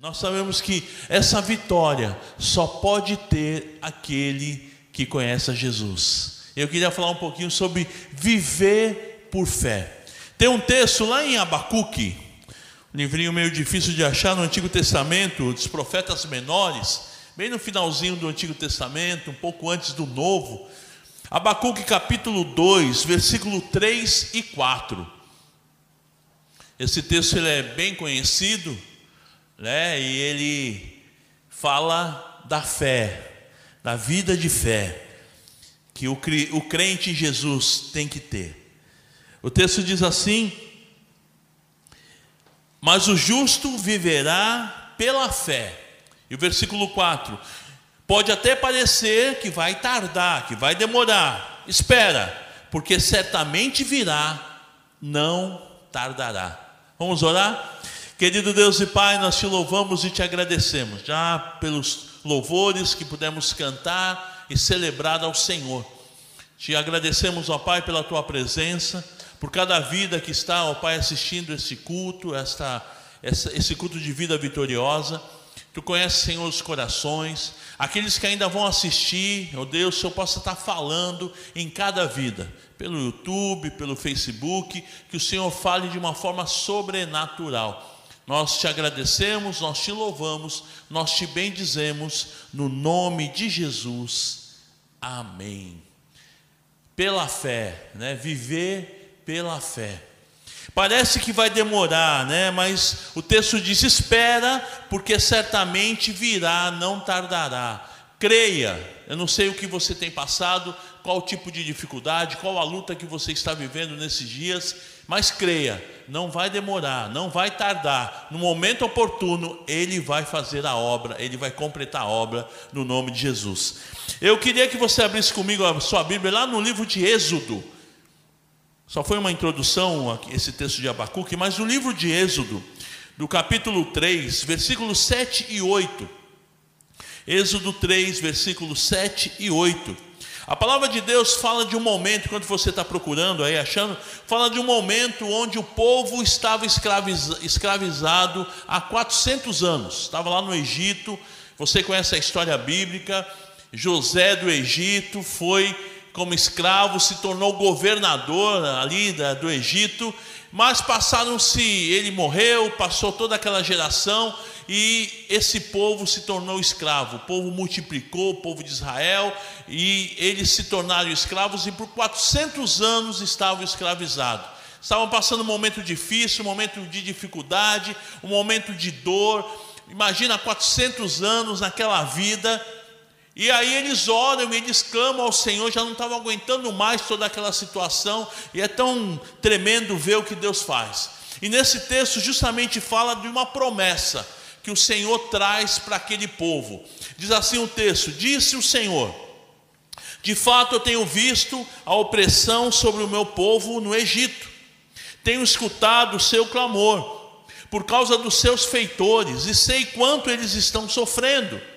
Nós sabemos que essa vitória só pode ter aquele que conhece a Jesus. Eu queria falar um pouquinho sobre viver por fé. Tem um texto lá em Abacuque, um livrinho meio difícil de achar no Antigo Testamento, dos profetas menores, bem no finalzinho do Antigo Testamento, um pouco antes do Novo. Abacuque capítulo 2, versículo 3 e 4. Esse texto ele é bem conhecido, né? E ele fala da fé, da vida de fé que o, crente em Jesus tem que ter. O texto diz assim: Mas o justo viverá pela fé. E o versículo 4: Pode até parecer que vai tardar, que vai demorar. Espera, porque certamente virá, não tardará. Vamos orar? Querido Deus e Pai, nós te louvamos e te agradecemos já pelos louvores que pudemos cantar e celebrar ao Senhor. Te agradecemos, ó Pai, pela tua presença, por cada vida que está, ó Pai, assistindo esse culto, esta, essa, esse culto de vida vitoriosa. Tu conheces, Senhor, os corações, aqueles que ainda vão assistir, ó Deus, se eu possa estar falando em cada vida, pelo YouTube, pelo Facebook, que o Senhor fale de uma forma sobrenatural nós te agradecemos, nós te louvamos, nós te bendizemos, no nome de Jesus. Amém. Pela fé, né? Viver pela fé. Parece que vai demorar, né? Mas o texto diz: espera, porque certamente virá, não tardará. Creia. Eu não sei o que você tem passado, qual o tipo de dificuldade, qual a luta que você está vivendo nesses dias, mas creia, não vai demorar, não vai tardar. No momento oportuno, Ele vai fazer a obra, Ele vai completar a obra no nome de Jesus. Eu queria que você abrisse comigo a sua Bíblia lá no livro de Êxodo. Só foi uma introdução esse texto de Abacuque, mas no livro de Êxodo, do capítulo 3, versículos 7 e 8. Êxodo 3, versículos 7 e 8. A palavra de Deus fala de um momento, quando você está procurando aí, achando, fala de um momento onde o povo estava escravizado há 400 anos. Estava lá no Egito, você conhece a história bíblica. José do Egito foi como escravo, se tornou governador ali do Egito, mas passaram-se, ele morreu, passou toda aquela geração, e esse povo se tornou escravo. O povo multiplicou, o povo de Israel, e eles se tornaram escravos e por 400 anos estavam escravizados. Estavam passando um momento difícil, um momento de dificuldade, um momento de dor. Imagina 400 anos naquela vida. E aí eles oram, eles clamam ao Senhor, já não estavam aguentando mais toda aquela situação, e é tão tremendo ver o que Deus faz. E nesse texto justamente fala de uma promessa que o Senhor traz para aquele povo. Diz assim o texto: Disse o Senhor: De fato eu tenho visto a opressão sobre o meu povo no Egito, tenho escutado o seu clamor por causa dos seus feitores e sei quanto eles estão sofrendo.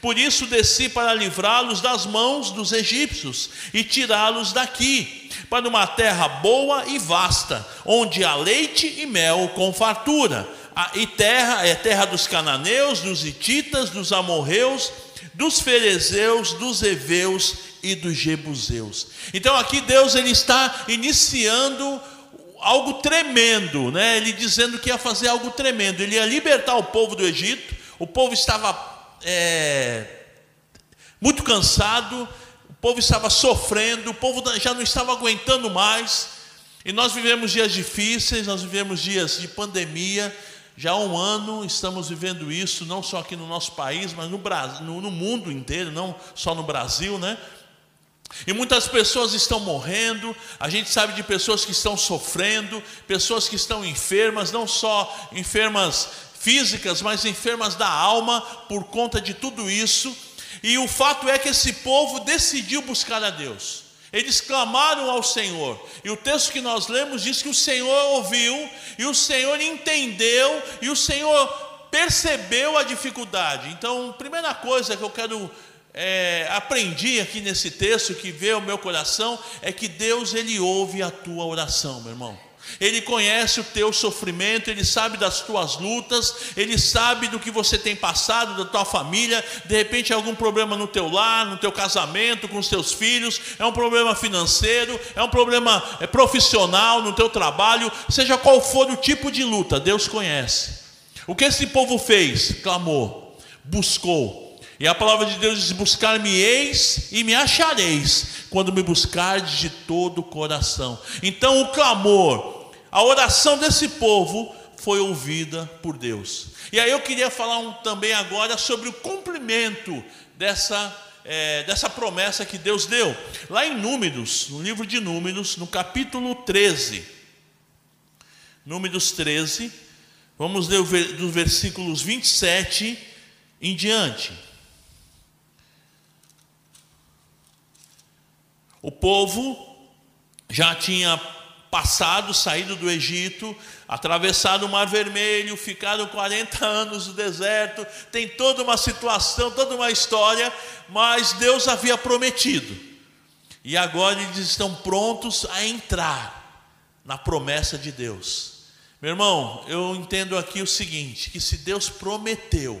Por isso desci para livrá-los das mãos dos egípcios e tirá-los daqui, para uma terra boa e vasta, onde há leite e mel com fartura e terra é terra dos cananeus, dos hititas, dos amorreus, dos ferezeus, dos heveus e dos jebuseus. Então aqui Deus ele está iniciando algo tremendo, né? Ele dizendo que ia fazer algo tremendo. Ele ia libertar o povo do Egito. O povo estava é, muito cansado, o povo estava sofrendo, o povo já não estava aguentando mais. E nós vivemos dias difíceis, nós vivemos dias de pandemia, já há um ano estamos vivendo isso, não só aqui no nosso país, mas no, Brasil, no, no mundo inteiro, não só no Brasil, né? E muitas pessoas estão morrendo, a gente sabe de pessoas que estão sofrendo, pessoas que estão enfermas, não só enfermas físicas, mas enfermas da alma por conta de tudo isso. E o fato é que esse povo decidiu buscar a Deus. Eles clamaram ao Senhor. E o texto que nós lemos diz que o Senhor ouviu, e o Senhor entendeu, e o Senhor percebeu a dificuldade. Então, primeira coisa que eu quero é, aqui nesse texto que veio ao meu coração é que Deus ele ouve a tua oração, meu irmão. Ele conhece o teu sofrimento, ele sabe das tuas lutas, ele sabe do que você tem passado, da tua família, de repente algum problema no teu lar, no teu casamento, com os teus filhos, é um problema financeiro, é um problema é, profissional no teu trabalho, seja qual for o tipo de luta, Deus conhece. O que esse povo fez? Clamou, buscou, e a palavra de Deus diz: Buscar-me-eis e me achareis, quando me buscardes de todo o coração. Então, o clamor, a oração desse povo foi ouvida por Deus. E aí eu queria falar um, também agora sobre o cumprimento dessa, é, dessa promessa que Deus deu. Lá em Números, no livro de Números, no capítulo 13. Números 13, vamos ler dos versículos 27 em diante. O povo já tinha passado, saído do Egito, atravessado o Mar Vermelho, ficaram 40 anos no deserto, tem toda uma situação, toda uma história, mas Deus havia prometido. E agora eles estão prontos a entrar na promessa de Deus. Meu irmão, eu entendo aqui o seguinte: que se Deus prometeu,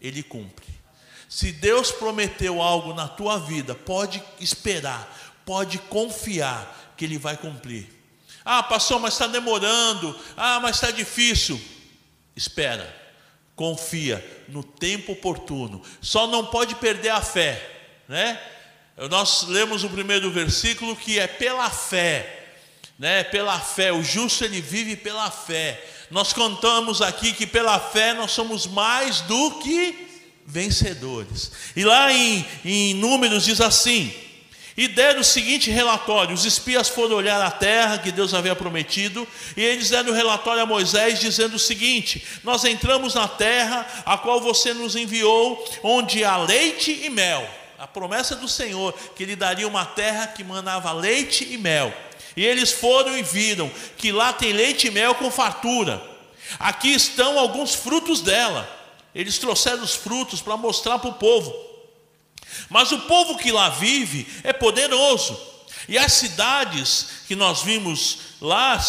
Ele cumpre. Se Deus prometeu algo na tua vida, pode esperar, pode confiar que Ele vai cumprir. Ah, pastor, mas está demorando. Ah, mas está difícil. Espera, confia no tempo oportuno. Só não pode perder a fé, né? Nós lemos o primeiro versículo que é pela fé, né? Pela fé, o justo ele vive pela fé. Nós contamos aqui que pela fé nós somos mais do que vencedores. E lá em, em Números diz assim: e deram o seguinte relatório: os espias foram olhar a terra que Deus havia prometido, e eles deram o relatório a Moisés, dizendo o seguinte: Nós entramos na terra a qual você nos enviou, onde há leite e mel. A promessa do Senhor, que Ele daria uma terra que manava leite e mel. E eles foram e viram que lá tem leite e mel com fartura. Aqui estão alguns frutos dela. Eles trouxeram os frutos para mostrar para o povo. Mas o povo que lá vive é poderoso. E as cidades que nós vimos lá,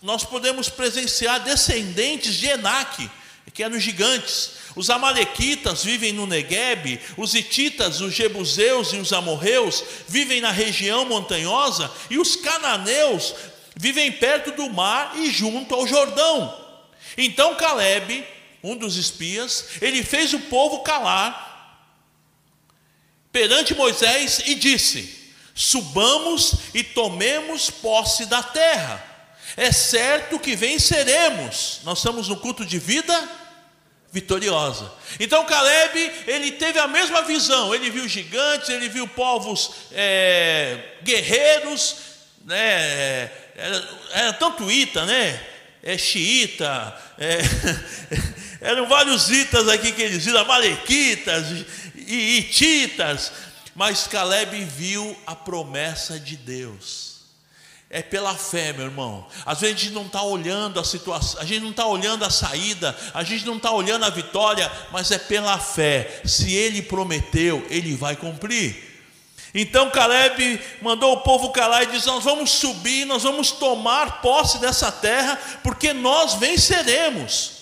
nós podemos presenciar descendentes de Enaque, que eram gigantes. Os amalequitas vivem no Negueb, os hititas, os jebuseus e os amorreus vivem na região montanhosa, e os cananeus vivem perto do mar e junto ao Jordão. Então Caleb, um dos espias, ele fez o povo calar perante Moisés e disse: Subamos e tomemos posse da terra. É certo que venceremos. Nós estamos no culto de vida vitoriosa. Então Caleb, ele teve a mesma visão. Ele viu gigantes, ele viu povos é, guerreiros, né? Era, era tanto ita, né? É xiita, é, eram vários itas aqui que eles viram, amalequitas, e Ititas, mas Caleb viu a promessa de Deus. É pela fé, meu irmão. Às vezes a gente não está olhando a situação, a gente não está olhando a saída, a gente não está olhando a vitória, mas é pela fé. Se ele prometeu, ele vai cumprir. Então Caleb mandou o povo calar e disse: Nós vamos subir, nós vamos tomar posse dessa terra, porque nós venceremos.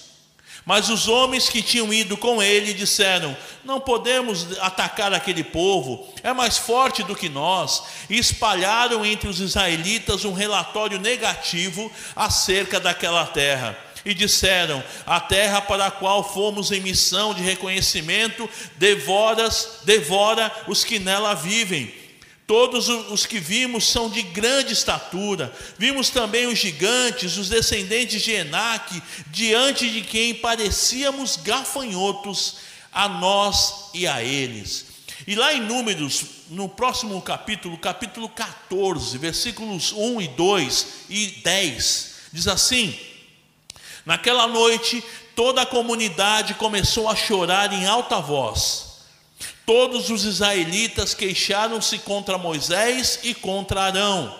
Mas os homens que tinham ido com ele disseram: Não podemos atacar aquele povo, é mais forte do que nós. E espalharam entre os israelitas um relatório negativo acerca daquela terra. E disseram: A terra para a qual fomos em missão de reconhecimento devora, devora os que nela vivem Todos os que vimos são de grande estatura. Vimos também os gigantes, os descendentes de Enaque, diante de quem parecíamos gafanhotos a nós e a eles. E lá em Números, no próximo capítulo, capítulo 14, versículos 1 e 2 e 10, diz assim: Naquela noite, toda a comunidade começou a chorar em alta voz Todos os israelitas queixaram-se contra Moisés e contra Arão.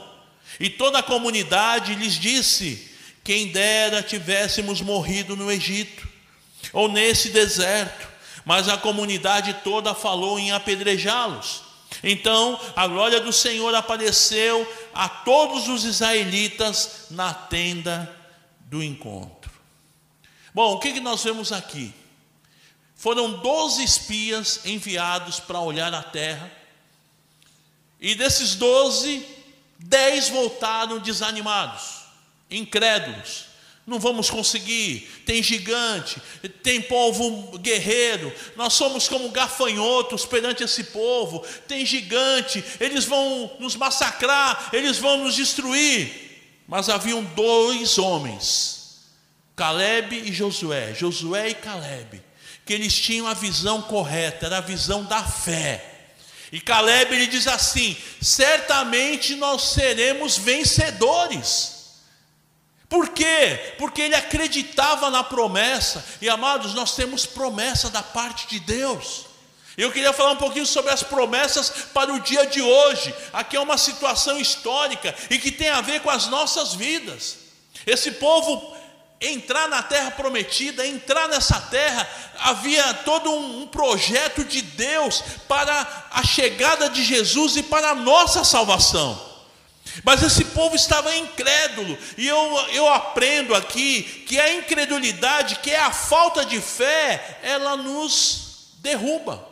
E toda a comunidade lhes disse: Quem dera tivéssemos morrido no Egito, ou nesse deserto. Mas a comunidade toda falou em apedrejá-los. Então a glória do Senhor apareceu a todos os israelitas na tenda do encontro. Bom, o que, nós vemos aqui? Foram 12 espias enviados para olhar a terra, e desses 12, 10 voltaram desanimados, incrédulos não vamos conseguir. Tem gigante, tem povo guerreiro. Nós somos como gafanhotos perante esse povo. Tem gigante, eles vão nos massacrar, eles vão nos destruir. Mas haviam dois homens, Caleb e Josué, Josué e Caleb, que eles tinham a visão correta, era a visão da fé. E Caleb ele diz assim: certamente nós seremos vencedores. Por quê? Porque ele acreditava na promessa. E amados, nós temos promessa da parte de Deus. Eu queria falar um pouquinho sobre as promessas para o dia de hoje. Aqui é uma situação histórica e que tem a ver com as nossas vidas. Esse povo entrar na terra prometida, entrar nessa terra, havia todo um, projeto de Deus para a chegada de Jesus e para a nossa salvação. Mas esse povo estava incrédulo, e eu, eu aprendo aqui que a incredulidade, que é a falta de fé, ela nos derruba,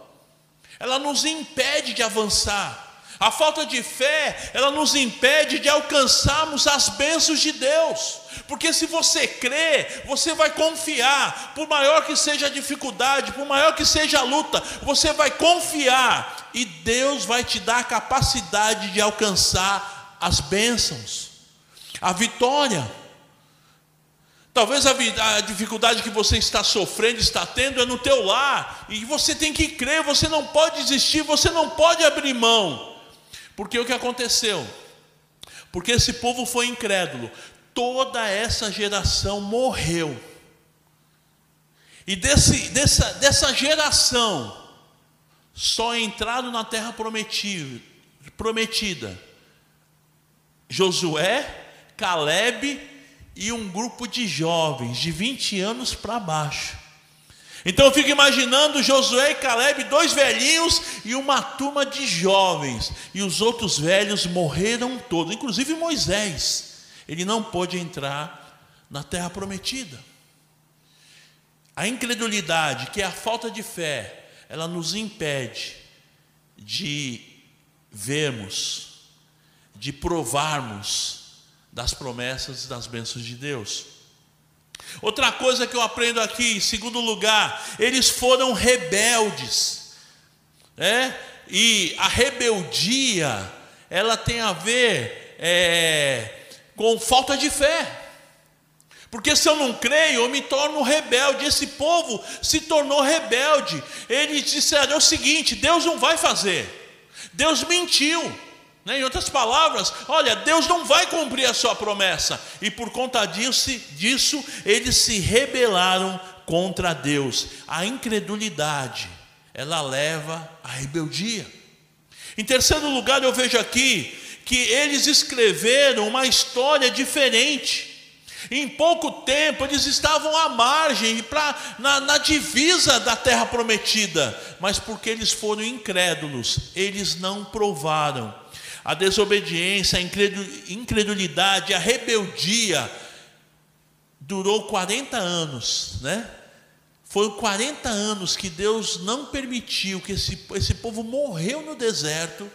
ela nos impede de avançar. A falta de fé, ela nos impede de alcançarmos as bênçãos de Deus. Porque se você crê, você vai confiar, por maior que seja a dificuldade, por maior que seja a luta, você vai confiar e Deus vai te dar a capacidade de alcançar as bênçãos, a vitória. Talvez a, a, dificuldade que você está sofrendo, está tendo, é no teu lar. E você tem que crer, você não pode desistir, você não pode abrir mão. Porque o que aconteceu? Porque esse povo foi incrédulo. Toda essa geração morreu. E desse, dessa, dessa geração, só entraram na terra prometida, prometida Josué, Caleb e um grupo de jovens de 20 anos para baixo. Então eu fico imaginando Josué e Caleb, dois velhinhos e uma turma de jovens. E os outros velhos morreram todos, inclusive Moisés. Ele não pôde entrar na terra prometida. A incredulidade, que é a falta de fé, ela nos impede de vermos de provarmos das promessas e das bênçãos de Deus. Outra coisa que eu aprendo aqui, em segundo lugar, eles foram rebeldes, né? E a rebeldia, ela tem a ver é, com falta de fé. Porque se eu não creio, eu me torno rebelde. Esse povo se tornou rebelde. Eles disseram o seguinte: Deus não vai fazer. Deus mentiu. Né? Em outras palavras, olha, Deus não vai cumprir a sua promessa, e por conta disso, disso eles se rebelaram contra Deus. A incredulidade, ela leva à rebeldia. Em terceiro lugar, eu vejo aqui que eles escreveram uma história diferente. Em pouco tempo eles estavam à margem, pra, na, na divisa da terra prometida, mas porque eles foram incrédulos, eles não provaram a desobediência, a incredulidade, a rebeldia durou 40 anos, né? Foi 40 anos que Deus não permitiu que esse, esse povo morreu no deserto.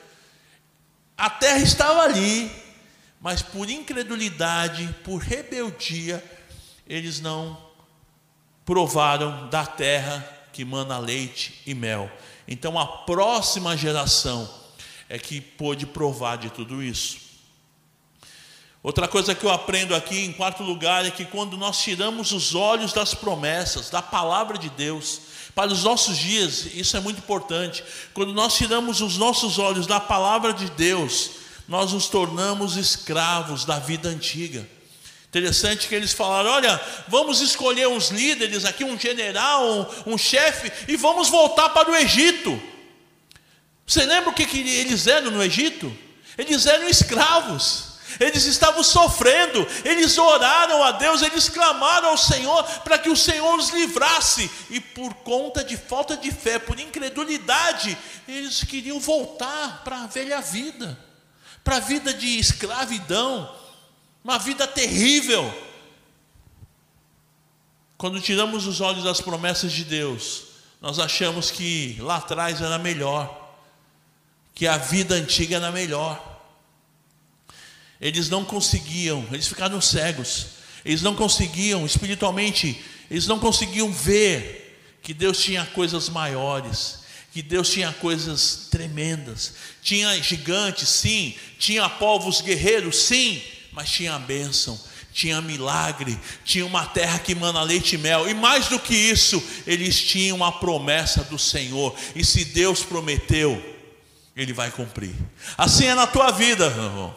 A terra estava ali, mas por incredulidade, por rebeldia, eles não provaram da terra que mana leite e mel. Então a próxima geração é que pôde provar de tudo isso. Outra coisa que eu aprendo aqui, em quarto lugar, é que quando nós tiramos os olhos das promessas, da palavra de Deus, para os nossos dias, isso é muito importante. Quando nós tiramos os nossos olhos da palavra de Deus, nós nos tornamos escravos da vida antiga. Interessante que eles falaram: olha, vamos escolher uns líderes aqui, um general, um, um chefe, e vamos voltar para o Egito. Você lembra o que, que eles eram no Egito? Eles eram escravos. Eles estavam sofrendo, eles oraram a Deus, eles clamaram ao Senhor para que o Senhor os livrasse, e por conta de falta de fé, por incredulidade, eles queriam voltar para a velha vida, para a vida de escravidão, uma vida terrível. Quando tiramos os olhos das promessas de Deus, nós achamos que lá atrás era melhor, que a vida antiga era melhor. Eles não conseguiam, eles ficaram cegos, eles não conseguiam espiritualmente, eles não conseguiam ver que Deus tinha coisas maiores, que Deus tinha coisas tremendas, tinha gigantes, sim, tinha povos guerreiros, sim, mas tinha bênção, tinha milagre, tinha uma terra que mana leite e mel, e mais do que isso, eles tinham a promessa do Senhor, e se Deus prometeu, Ele vai cumprir. Assim é na tua vida, irmão.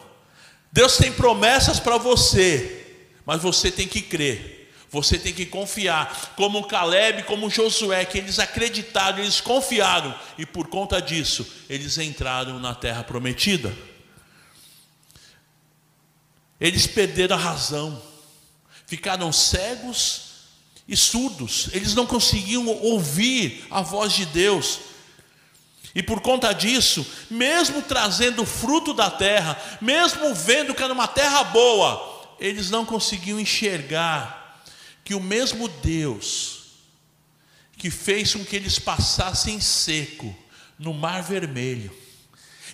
Deus tem promessas para você, mas você tem que crer. Você tem que confiar, como Caleb, como Josué, que eles acreditaram, eles confiaram, e por conta disso, eles entraram na terra prometida. Eles perderam a razão, ficaram cegos e surdos, eles não conseguiam ouvir a voz de Deus. E por conta disso, mesmo trazendo fruto da terra, mesmo vendo que era uma terra boa, eles não conseguiam enxergar que o mesmo Deus que fez com que eles passassem seco no Mar Vermelho,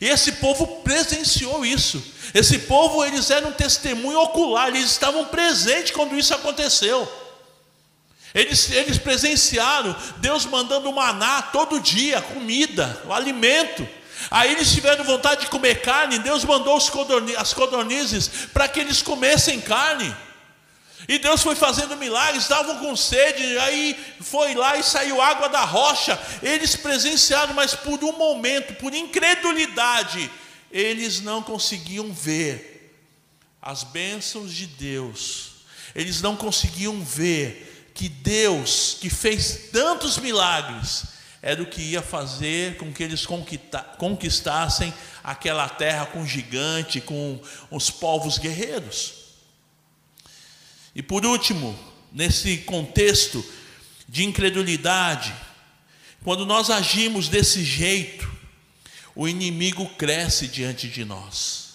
e esse povo presenciou isso. Esse povo, eles eram um testemunho ocular, eles estavam presentes quando isso aconteceu. Eles, eles presenciaram Deus mandando maná todo dia, comida, alimento. Aí eles tiveram vontade de comer carne, Deus mandou as codornizes para que eles comessem carne. E Deus foi fazendo milagres, estavam com sede, aí foi lá e saiu água da rocha. Eles presenciaram, mas por um momento, por incredulidade, eles não conseguiam ver as bênçãos de Deus. Eles não conseguiam ver que Deus, que fez tantos milagres, era o que ia fazer com que eles conquistassem aquela terra com gigante, com os povos guerreiros. E por último, nesse contexto de incredulidade, quando nós agimos desse jeito, o inimigo cresce diante de nós.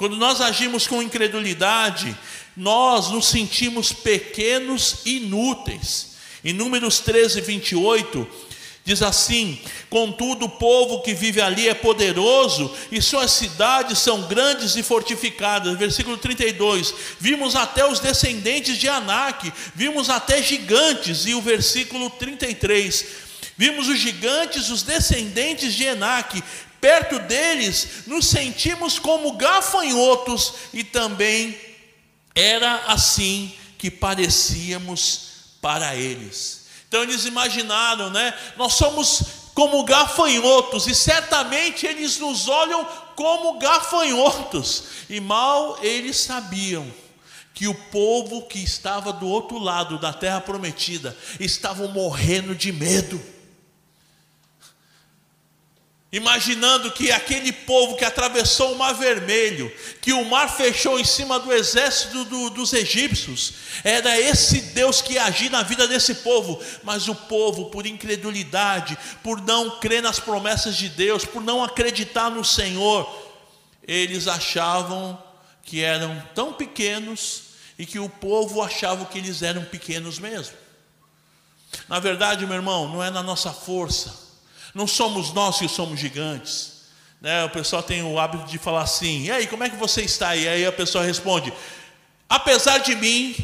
Quando nós agimos com incredulidade, nós nos sentimos pequenos e inúteis. Em Números 13, 28, Diz assim: Contudo, o povo que vive ali é poderoso e suas cidades são grandes e fortificadas. Versículo 32. Vimos até os descendentes de Anak, vimos até gigantes. E o versículo 33. Vimos os gigantes, os descendentes de Enac, perto deles nos sentimos como gafanhotos e também era assim que parecíamos para eles. Então eles imaginaram, né? Nós somos como gafanhotos e certamente eles nos olham como gafanhotos. E mal eles sabiam que o povo que estava do outro lado da terra prometida estavam morrendo de medo imaginando que aquele povo que atravessou o Mar Vermelho, que o mar fechou em cima do exército do, dos egípcios, era esse Deus que agia na vida desse povo, mas o povo, por incredulidade, por não crer nas promessas de Deus, por não acreditar no Senhor, eles achavam que eram tão pequenos e que o povo achava que eles eram pequenos mesmo. Na verdade, meu irmão, não é na nossa força, não somos nós que somos gigantes. Né? O pessoal tem o hábito de falar assim: e aí, como é que você está? E aí a pessoa responde: apesar de mim,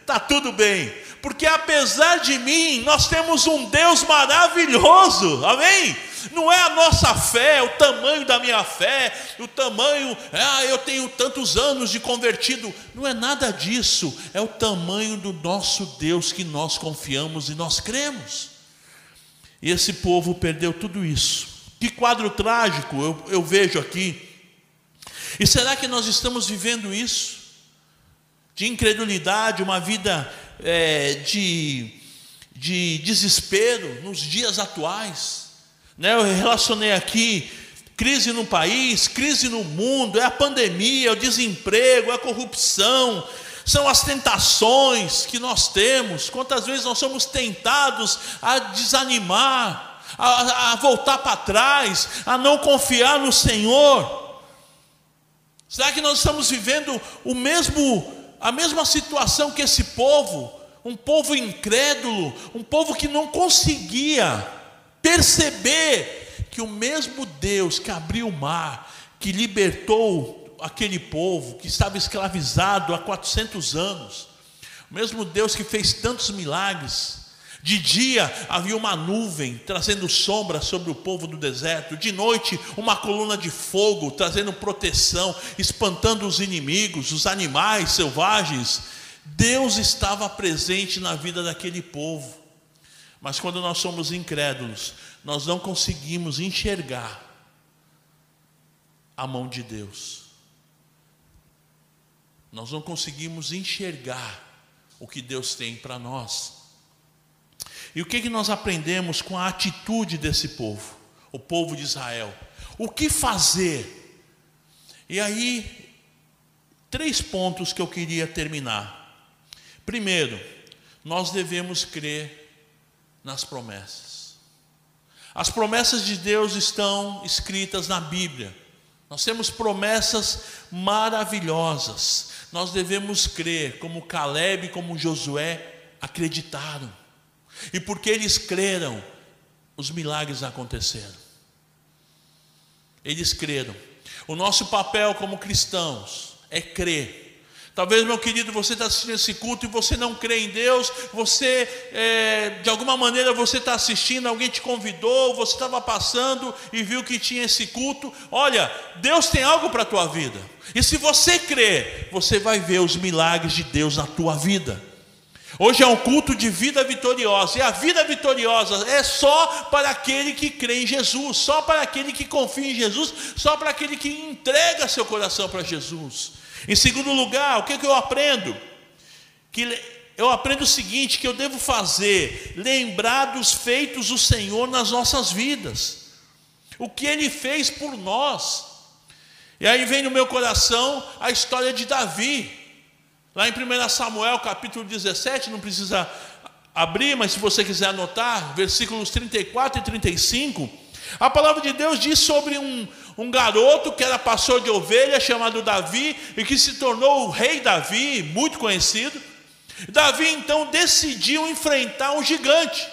está tudo bem. Porque apesar de mim, nós temos um Deus maravilhoso, amém? Não é a nossa fé, o tamanho da minha fé, o tamanho, ah, eu tenho tantos anos de convertido, não é nada disso, é o tamanho do nosso Deus que nós confiamos e nós cremos. E esse povo perdeu tudo isso. Que quadro trágico eu, eu vejo aqui. E será que nós estamos vivendo isso? De incredulidade, uma vida é, de, de desespero nos dias atuais. Né? Eu relacionei aqui crise no país, crise no mundo, é a pandemia, é o desemprego, é a corrupção, são as tentações que nós temos. Quantas vezes nós somos tentados a desanimar, a, a voltar para trás, a não confiar no Senhor. Será que nós estamos vivendo o mesmo a mesma situação que esse povo, um povo incrédulo, um povo que não conseguia perceber que o mesmo Deus que abriu o mar, que libertou aquele povo que estava escravizado há 400 anos, o mesmo Deus que fez tantos milagres, de dia havia uma nuvem trazendo sombra sobre o povo do deserto, de noite uma coluna de fogo trazendo proteção, espantando os inimigos, os animais selvagens. Deus estava presente na vida daquele povo. Mas quando nós somos incrédulos, nós não conseguimos enxergar a mão de Deus. Nós não conseguimos enxergar o que Deus tem para nós. E o que, que nós aprendemos com a atitude desse povo, o povo de Israel? O que fazer? E aí, três pontos que eu queria terminar. Primeiro, nós devemos crer nas promessas. As promessas de Deus estão escritas na Bíblia. Nós temos promessas maravilhosas. Nós devemos crer, como Caleb, como Josué acreditaram. E porque eles creram, os milagres aconteceram. Eles creram. O nosso papel como cristãos é crer. Talvez, meu querido, você está assistindo esse culto e você não crê em Deus, você, é, de alguma maneira, você está assistindo, alguém te convidou, você estava passando e viu que tinha esse culto. Olha, Deus tem algo para a tua vida. E se você crer, você vai ver os milagres de Deus na tua vida. Hoje é um culto de vida vitoriosa, e a vida vitoriosa é só para aquele que crê em Jesus, só para aquele que confia em Jesus, só para aquele que entrega seu coração para Jesus. Em segundo lugar, o que, que eu aprendo? Que eu aprendo o seguinte: que eu devo fazer, lembrar dos feitos do Senhor nas nossas vidas, o que Ele fez por nós. E aí vem no meu coração a história de Davi. Lá em 1 Samuel capítulo 17, não precisa abrir, mas se você quiser anotar, versículos 34 e 35, a palavra de Deus diz sobre um, um garoto que era pastor de ovelha, chamado Davi, e que se tornou o rei Davi, muito conhecido. Davi então decidiu enfrentar um gigante.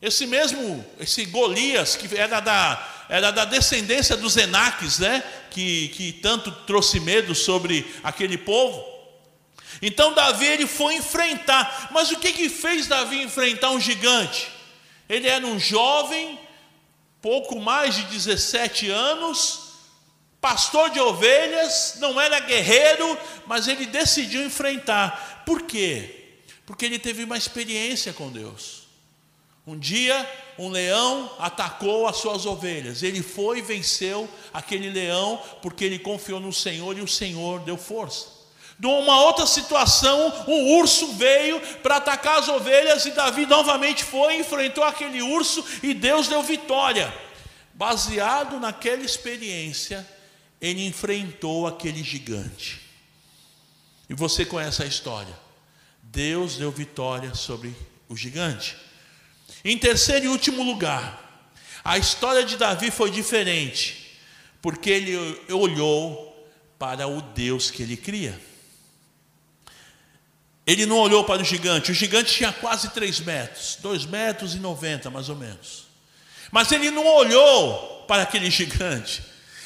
Esse mesmo, esse Golias, que era da, era da descendência dos Enaques, né? Que, que tanto trouxe medo sobre aquele povo. Então Davi ele foi enfrentar. Mas o que que fez Davi enfrentar um gigante? Ele era um jovem, pouco mais de 17 anos, pastor de ovelhas, não era guerreiro, mas ele decidiu enfrentar. Por quê? Porque ele teve uma experiência com Deus. Um dia, um leão atacou as suas ovelhas. Ele foi e venceu aquele leão, porque ele confiou no Senhor e o Senhor deu força. De uma outra situação, um urso veio para atacar as ovelhas e Davi novamente foi, enfrentou aquele urso e Deus deu vitória. Baseado naquela experiência, ele enfrentou aquele gigante. E você conhece a história. Deus deu vitória sobre o gigante. Em terceiro e último lugar, a história de Davi foi diferente, porque ele olhou para o Deus que ele cria. Ele não olhou para o gigante, o gigante tinha quase 3 metros, 2 metros e 90 mais ou menos. Mas ele não olhou para aquele gigante,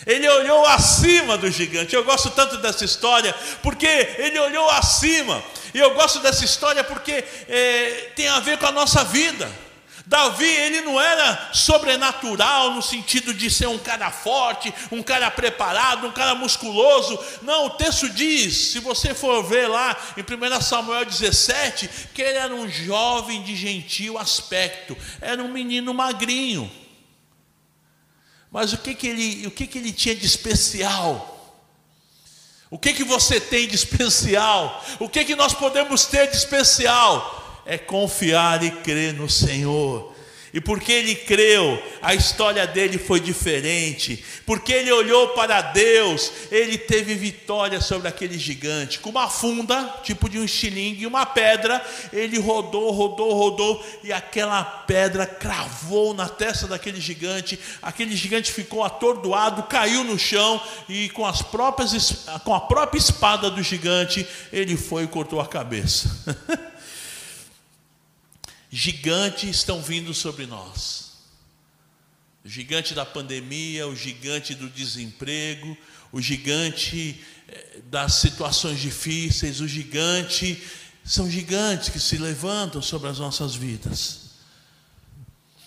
ele olhou acima do gigante. Eu gosto tanto dessa história, porque ele olhou acima, e eu gosto dessa história porque é, tem a ver com a nossa vida. Davi, ele não era sobrenatural no sentido de ser um cara forte, um cara preparado, um cara musculoso. Não, o texto diz, se você for ver lá em 1 Samuel 17, que ele era um jovem de gentil aspecto, era um menino magrinho. Mas o que, que, ele, o que, que ele tinha de especial? O que, que você tem de especial? O que, que nós podemos ter de especial? É confiar e crer no Senhor. E porque ele creu, a história dele foi diferente. Porque ele olhou para Deus, ele teve vitória sobre aquele gigante. Com uma funda, tipo de um estilingue, e uma pedra, ele rodou, rodou, rodou, e aquela pedra cravou na testa daquele gigante. Aquele gigante ficou atordoado, caiu no chão, e com, as próprias, com a própria espada do gigante, ele foi e cortou a cabeça. gigantes estão vindo sobre nós. O gigante da pandemia, o gigante do desemprego, o gigante eh, das situações difíceis, o gigante, são gigantes que se levantam sobre as nossas vidas.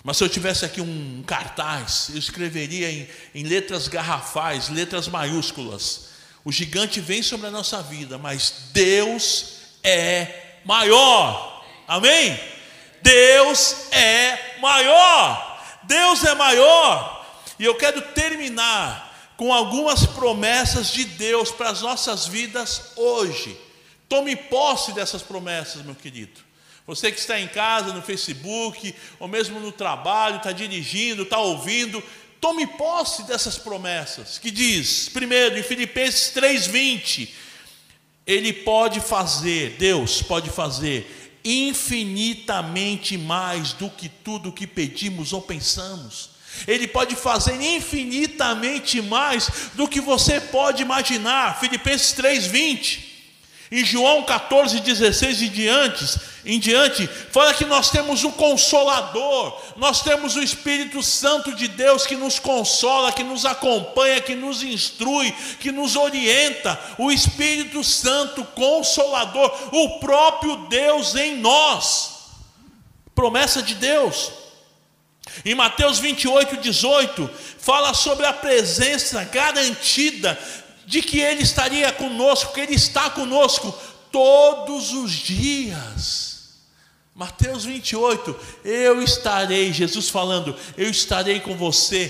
Mas se eu tivesse aqui um cartaz, eu escreveria em, em letras garrafais, letras maiúsculas: o gigante vem sobre a nossa vida, mas Deus é maior. Amém? Deus é maior. Deus é maior. E eu quero terminar com algumas promessas de Deus para as nossas vidas hoje. Tome posse dessas promessas, meu querido. Você que está em casa, no Facebook, ou mesmo no trabalho, está dirigindo, está ouvindo, tome posse dessas promessas. Que diz, primeiro, em Filipenses 3:20, ele pode fazer, Deus pode fazer infinitamente mais do que tudo que pedimos ou pensamos. Ele pode fazer infinitamente mais do que você pode imaginar. Filipenses 3:20. Em João 14, 16 e diante, em diante, fala que nós temos o Consolador, nós temos o Espírito Santo de Deus que nos consola, que nos acompanha, que nos instrui, que nos orienta, o Espírito Santo Consolador, o próprio Deus em nós, promessa de Deus. Em Mateus 28, 18, fala sobre a presença garantida de que Ele estaria conosco, que Ele está conosco todos os dias. Mateus 28, eu estarei, Jesus falando, eu estarei com você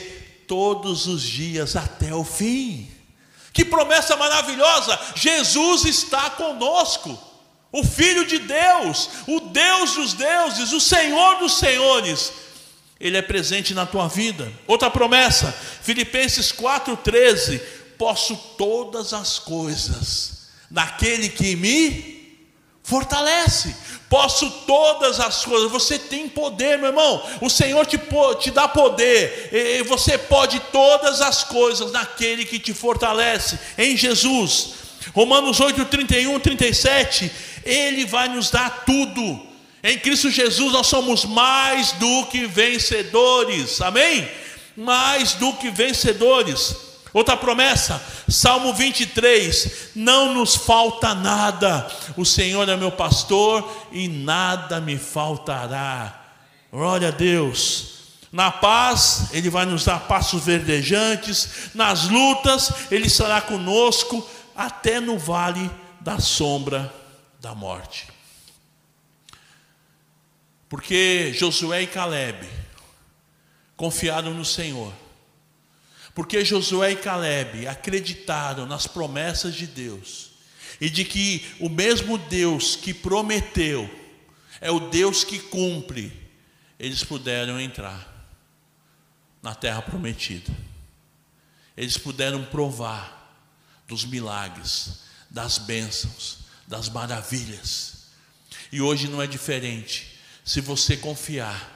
todos os dias até o fim. Que promessa maravilhosa! Jesus está conosco, o Filho de Deus, o Deus dos deuses, o Senhor dos senhores. Ele é presente na tua vida. Outra promessa, Filipenses 4,13: posso todas as coisas naquele que me fortalece. Posso todas as coisas. Você tem poder, meu irmão. O Senhor te, te dá poder. E você pode todas as coisas naquele que te fortalece, em Jesus. Romanos 8, 31, 37. Ele vai nos dar tudo. Em Cristo Jesus nós somos mais do que vencedores. Amém? Mais do que vencedores. Outra promessa, Salmo 23: Não nos falta nada, o Senhor é meu pastor e nada me faltará. Glória a Deus. Na paz, Ele vai nos dar passos verdejantes, nas lutas, Ele estará conosco, até no vale da sombra da morte. Porque Josué e Caleb confiaram no Senhor porque Josué e Caleb acreditaram nas promessas de Deus e de que o mesmo Deus que prometeu é o Deus que cumpre, eles puderam entrar na terra prometida. Eles puderam provar dos milagres, das bênçãos, das maravilhas. E hoje não é diferente. Se você confiar,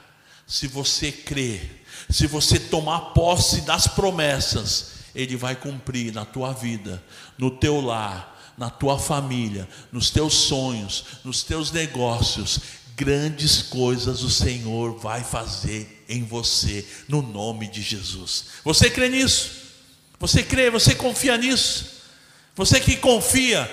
se você crer, se você tomar posse das promessas, Ele vai cumprir na tua vida, no teu lar, na tua família, nos teus sonhos, nos teus negócios. Grandes coisas o Senhor vai fazer em você, no nome de Jesus. Você crê nisso? Você crê, você confia nisso? Você que confia,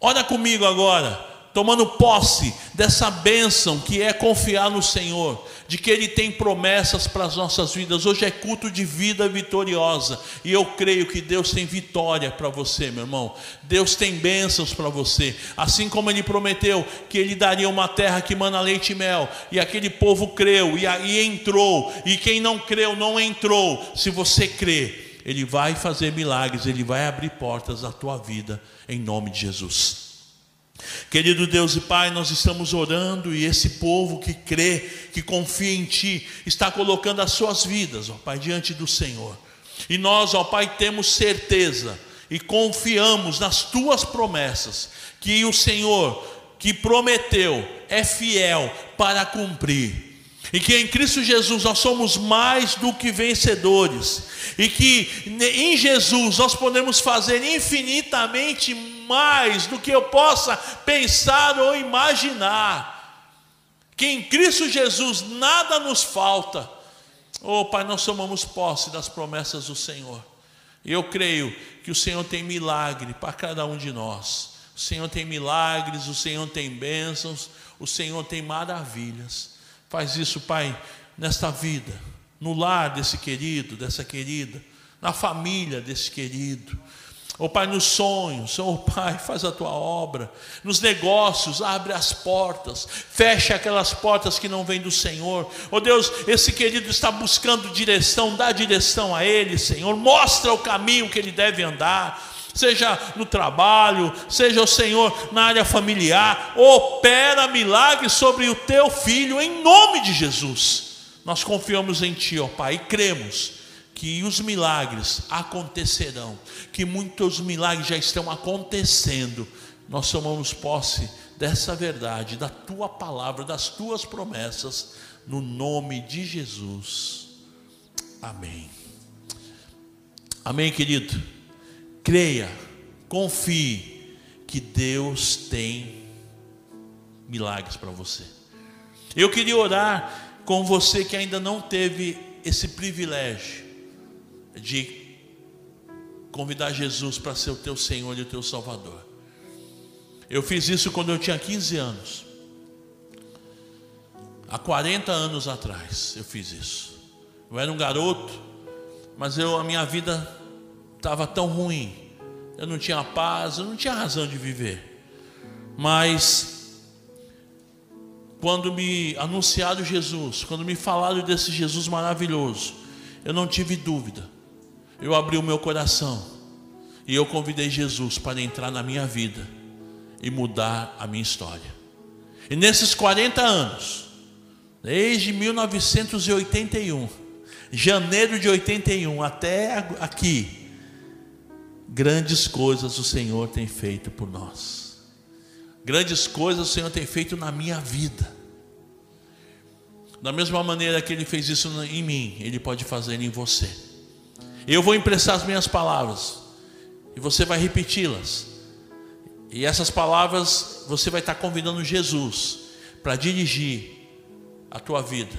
olha comigo agora tomando posse dessa bênção que é confiar no Senhor, de que Ele tem promessas para as nossas vidas. Hoje é culto de vida vitoriosa, e eu creio que Deus tem vitória para você, meu irmão. Deus tem bênçãos para você, assim como Ele prometeu que Ele daria uma terra que mana leite e mel, e aquele povo creu e aí entrou, e quem não creu não entrou. Se você crê, Ele vai fazer milagres, Ele vai abrir portas à tua vida, em nome de Jesus. Querido Deus e Pai, nós estamos orando e esse povo que crê, que confia em Ti, está colocando as suas vidas, ó Pai, diante do Senhor. E nós, ó Pai, temos certeza e confiamos nas Tuas promessas, que o Senhor que prometeu é fiel para cumprir. E que em Cristo Jesus nós somos mais do que vencedores, e que em Jesus nós podemos fazer infinitamente mais do que eu possa pensar ou imaginar. Que em Cristo Jesus nada nos falta. Oh, Pai, nós tomamos posse das promessas do Senhor. Eu creio que o Senhor tem milagre para cada um de nós. O Senhor tem milagres, o Senhor tem bênçãos, o Senhor tem maravilhas. Faz isso, Pai, nesta vida, no lar desse querido, dessa querida, na família desse querido. Oh Pai, nos sonhos, oh Pai, faz a tua obra. Nos negócios, abre as portas, fecha aquelas portas que não vêm do Senhor. Oh Deus, esse querido está buscando direção, dá direção a ele, Senhor. Mostra o caminho que ele deve andar. Seja no trabalho, seja o Senhor na área familiar, opera milagres sobre o teu filho, em nome de Jesus. Nós confiamos em Ti, ó Pai, e cremos que os milagres acontecerão, que muitos milagres já estão acontecendo. Nós tomamos posse dessa verdade, da tua palavra, das tuas promessas, no nome de Jesus. Amém. Amém, querido. Creia, confie que Deus tem milagres para você. Eu queria orar com você que ainda não teve esse privilégio de convidar Jesus para ser o teu Senhor e o teu Salvador. Eu fiz isso quando eu tinha 15 anos. Há 40 anos atrás eu fiz isso. Eu era um garoto, mas eu, a minha vida estava tão ruim. Eu não tinha paz, eu não tinha razão de viver. Mas quando me anunciaram Jesus, quando me falaram desse Jesus maravilhoso, eu não tive dúvida eu abri o meu coração e eu convidei Jesus para entrar na minha vida e mudar a minha história. E nesses 40 anos, desde 1981, janeiro de 81 até aqui, grandes coisas o Senhor tem feito por nós. Grandes coisas o Senhor tem feito na minha vida. Da mesma maneira que Ele fez isso em mim, Ele pode fazer em você. Eu vou emprestar as minhas palavras e você vai repeti-las. E essas palavras você vai estar convidando Jesus para dirigir a tua vida.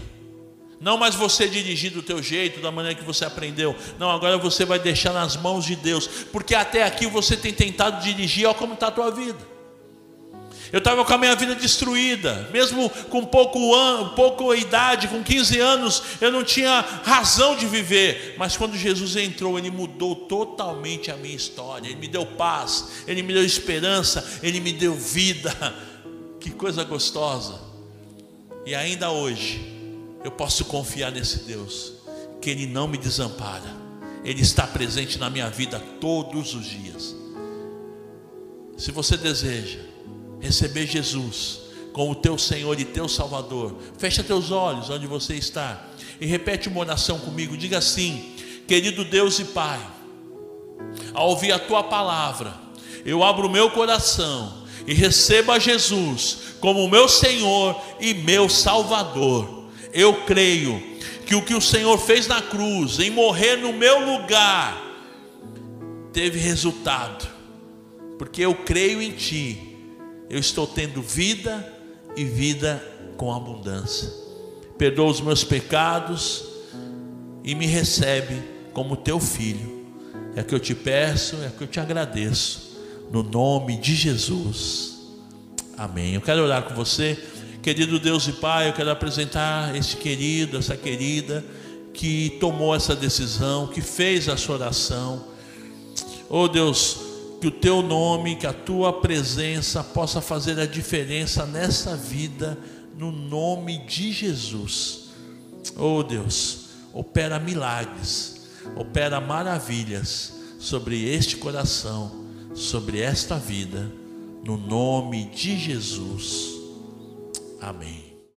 Não mais você dirigir do teu jeito, da maneira que você aprendeu. Não, agora você vai deixar nas mãos de Deus. Porque até aqui você tem tentado dirigir, olha como está a tua vida. Eu estava com a minha vida destruída, mesmo com pouco, an, pouco idade, com 15 anos, eu não tinha razão de viver. Mas quando Jesus entrou, Ele mudou totalmente a minha história. Ele me deu paz, Ele me deu esperança, Ele me deu vida. Que coisa gostosa. E ainda hoje, eu posso confiar nesse Deus, que Ele não me desampara, Ele está presente na minha vida todos os dias. Se você deseja, receber Jesus como teu Senhor e teu Salvador, fecha teus olhos onde você está e repete uma oração comigo. Diga assim: Querido Deus e Pai, ao ouvir a tua palavra, eu abro o meu coração e recebo a Jesus como meu Senhor e meu Salvador. Eu creio que o que o Senhor fez na cruz, em morrer no meu lugar, teve resultado, porque eu creio em Ti eu estou tendo vida e vida com abundância. Perdoa os meus pecados e me recebe como teu filho. É que eu te peço, é que eu te agradeço, no nome de Jesus. Amém. Eu quero orar com você, querido Deus e Pai. Eu quero apresentar esse querido, essa querida que tomou essa decisão, que fez a sua oração. Oh Deus, que o teu nome, que a tua presença possa fazer a diferença nessa vida, no nome de Jesus. Oh Deus, opera milagres, opera maravilhas sobre este coração, sobre esta vida, no nome de Jesus. Amém.